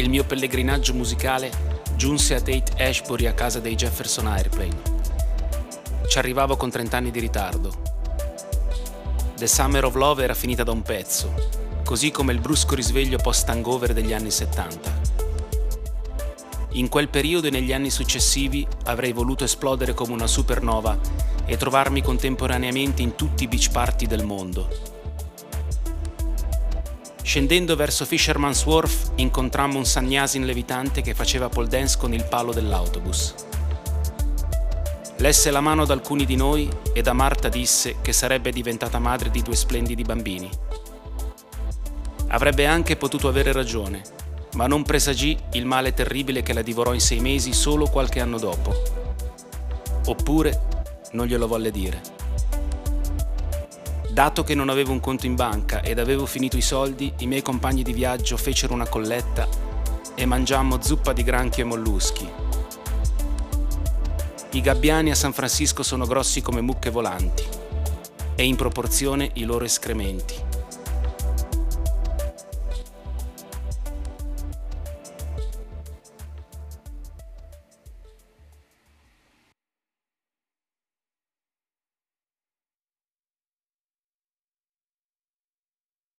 il mio pellegrinaggio musicale giunse a Tate Ashbury a casa dei Jefferson Airplane. Ci arrivavo con 30 anni di ritardo. The Summer of Love era finita da un pezzo, così come il brusco risveglio post-hangover degli anni 70. In quel periodo e negli anni successivi avrei voluto esplodere come una supernova e trovarmi contemporaneamente in tutti i beach party del mondo. Scendendo verso Fisherman's Wharf incontrammo un sannyasin levitante che faceva pole dance con il palo dell'autobus. Lesse la mano ad alcuni di noi e da Marta disse che sarebbe diventata madre di due splendidi bambini. Avrebbe anche potuto avere ragione, ma non presagì il male terribile che la divorò in sei mesi solo qualche anno dopo. Oppure non glielo volle dire. Dato che non avevo un conto in banca ed avevo finito i soldi, i miei compagni di viaggio fecero una colletta e mangiammo zuppa di granchio e molluschi. I gabbiani a San Francisco sono grossi come mucche volanti e in proporzione i loro escrementi.